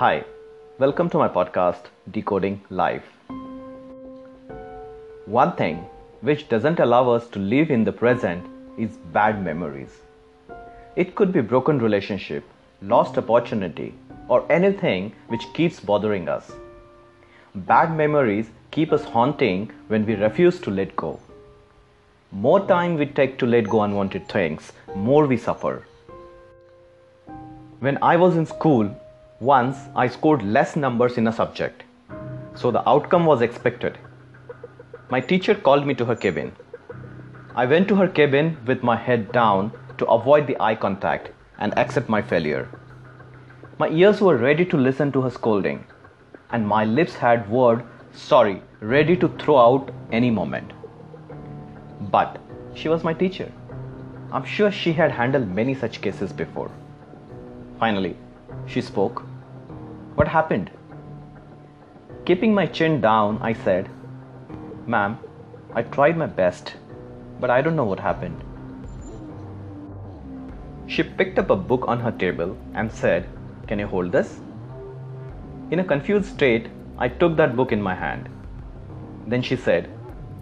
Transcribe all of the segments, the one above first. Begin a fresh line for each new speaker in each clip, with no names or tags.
Hi, welcome to my podcast, Decoding Life. One thing which doesn't allow us to live in the present is bad memories. It could be broken relationship, lost opportunity, or anything which keeps bothering us. Bad memories keep us haunting when we refuse to let go. More time we take to let go unwanted things, more we suffer. When I was in school, once I scored less numbers in a subject, so the outcome was expected. My teacher called me to her cabin. I went to her cabin with my head down to avoid the eye contact and accept my failure. My ears were ready to listen to her scolding, and my lips had word sorry ready to throw out any moment. But she was my teacher. I'm sure she had handled many such cases before. Finally, she spoke what happened? Keeping my chin down, I said, Ma'am, I tried my best, but I don't know what happened. She picked up a book on her table and said, Can you hold this? In a confused state, I took that book in my hand. Then she said,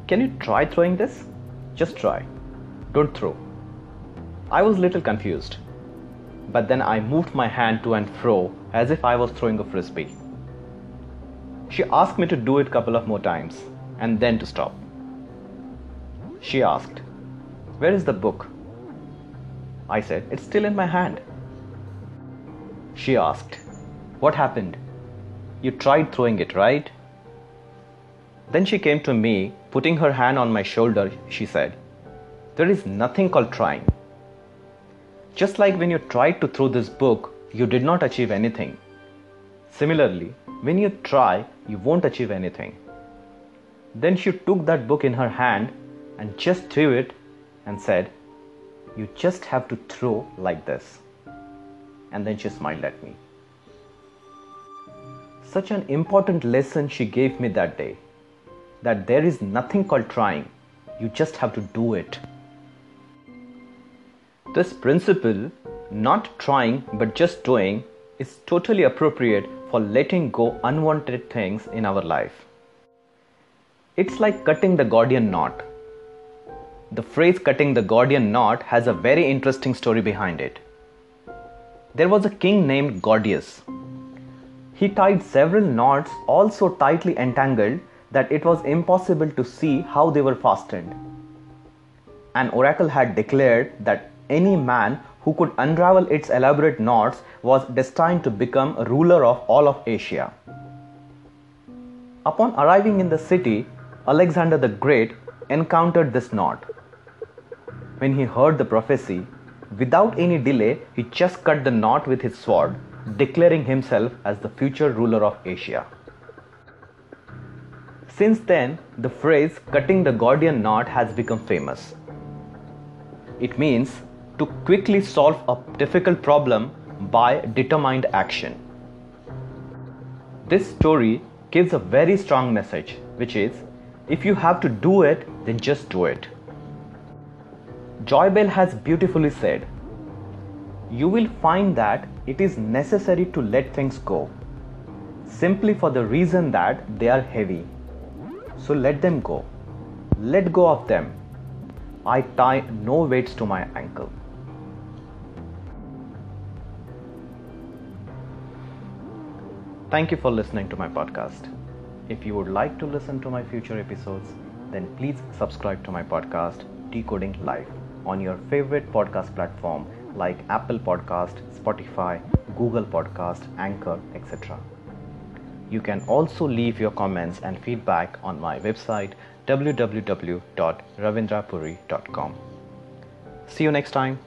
Can you try throwing this? Just try. Don't throw. I was little confused but then I moved my hand to and fro as if I was throwing a frisbee. She asked me to do it a couple of more times and then to stop. She asked, Where is the book? I said, It's still in my hand. She asked, What happened? You tried throwing it, right? Then she came to me, putting her hand on my shoulder. She said, There is nothing called trying. Just like when you tried to throw this book, you did not achieve anything. Similarly, when you try, you won't achieve anything. Then she took that book in her hand and just threw it and said, You just have to throw like this. And then she smiled at me. Such an important lesson she gave me that day that there is nothing called trying, you just have to do it. This principle, not trying but just doing, is totally appropriate for letting go unwanted things in our life. It's like cutting the Gordian knot. The phrase cutting the Gordian knot has a very interesting story behind it. There was a king named Gordius. He tied several knots all so tightly entangled that it was impossible to see how they were fastened. An oracle had declared that any man who could unravel its elaborate knots was destined to become ruler of all of Asia. Upon arriving in the city, Alexander the Great encountered this knot. When he heard the prophecy, without any delay, he just cut the knot with his sword, declaring himself as the future ruler of Asia. Since then, the phrase cutting the Gordian knot has become famous. It means to quickly solve a difficult problem by determined action. This story gives a very strong message, which is if you have to do it, then just do it. Joy Bell has beautifully said, You will find that it is necessary to let things go, simply for the reason that they are heavy. So let them go. Let go of them. I tie no weights to my ankle. Thank you for listening to my podcast. If you would like to listen to my future episodes, then please subscribe to my podcast, Decoding Life, on your favorite podcast platform like Apple Podcast, Spotify, Google Podcast, Anchor, etc. You can also leave your comments and feedback on my website www.ravindrapuri.com. See you next time.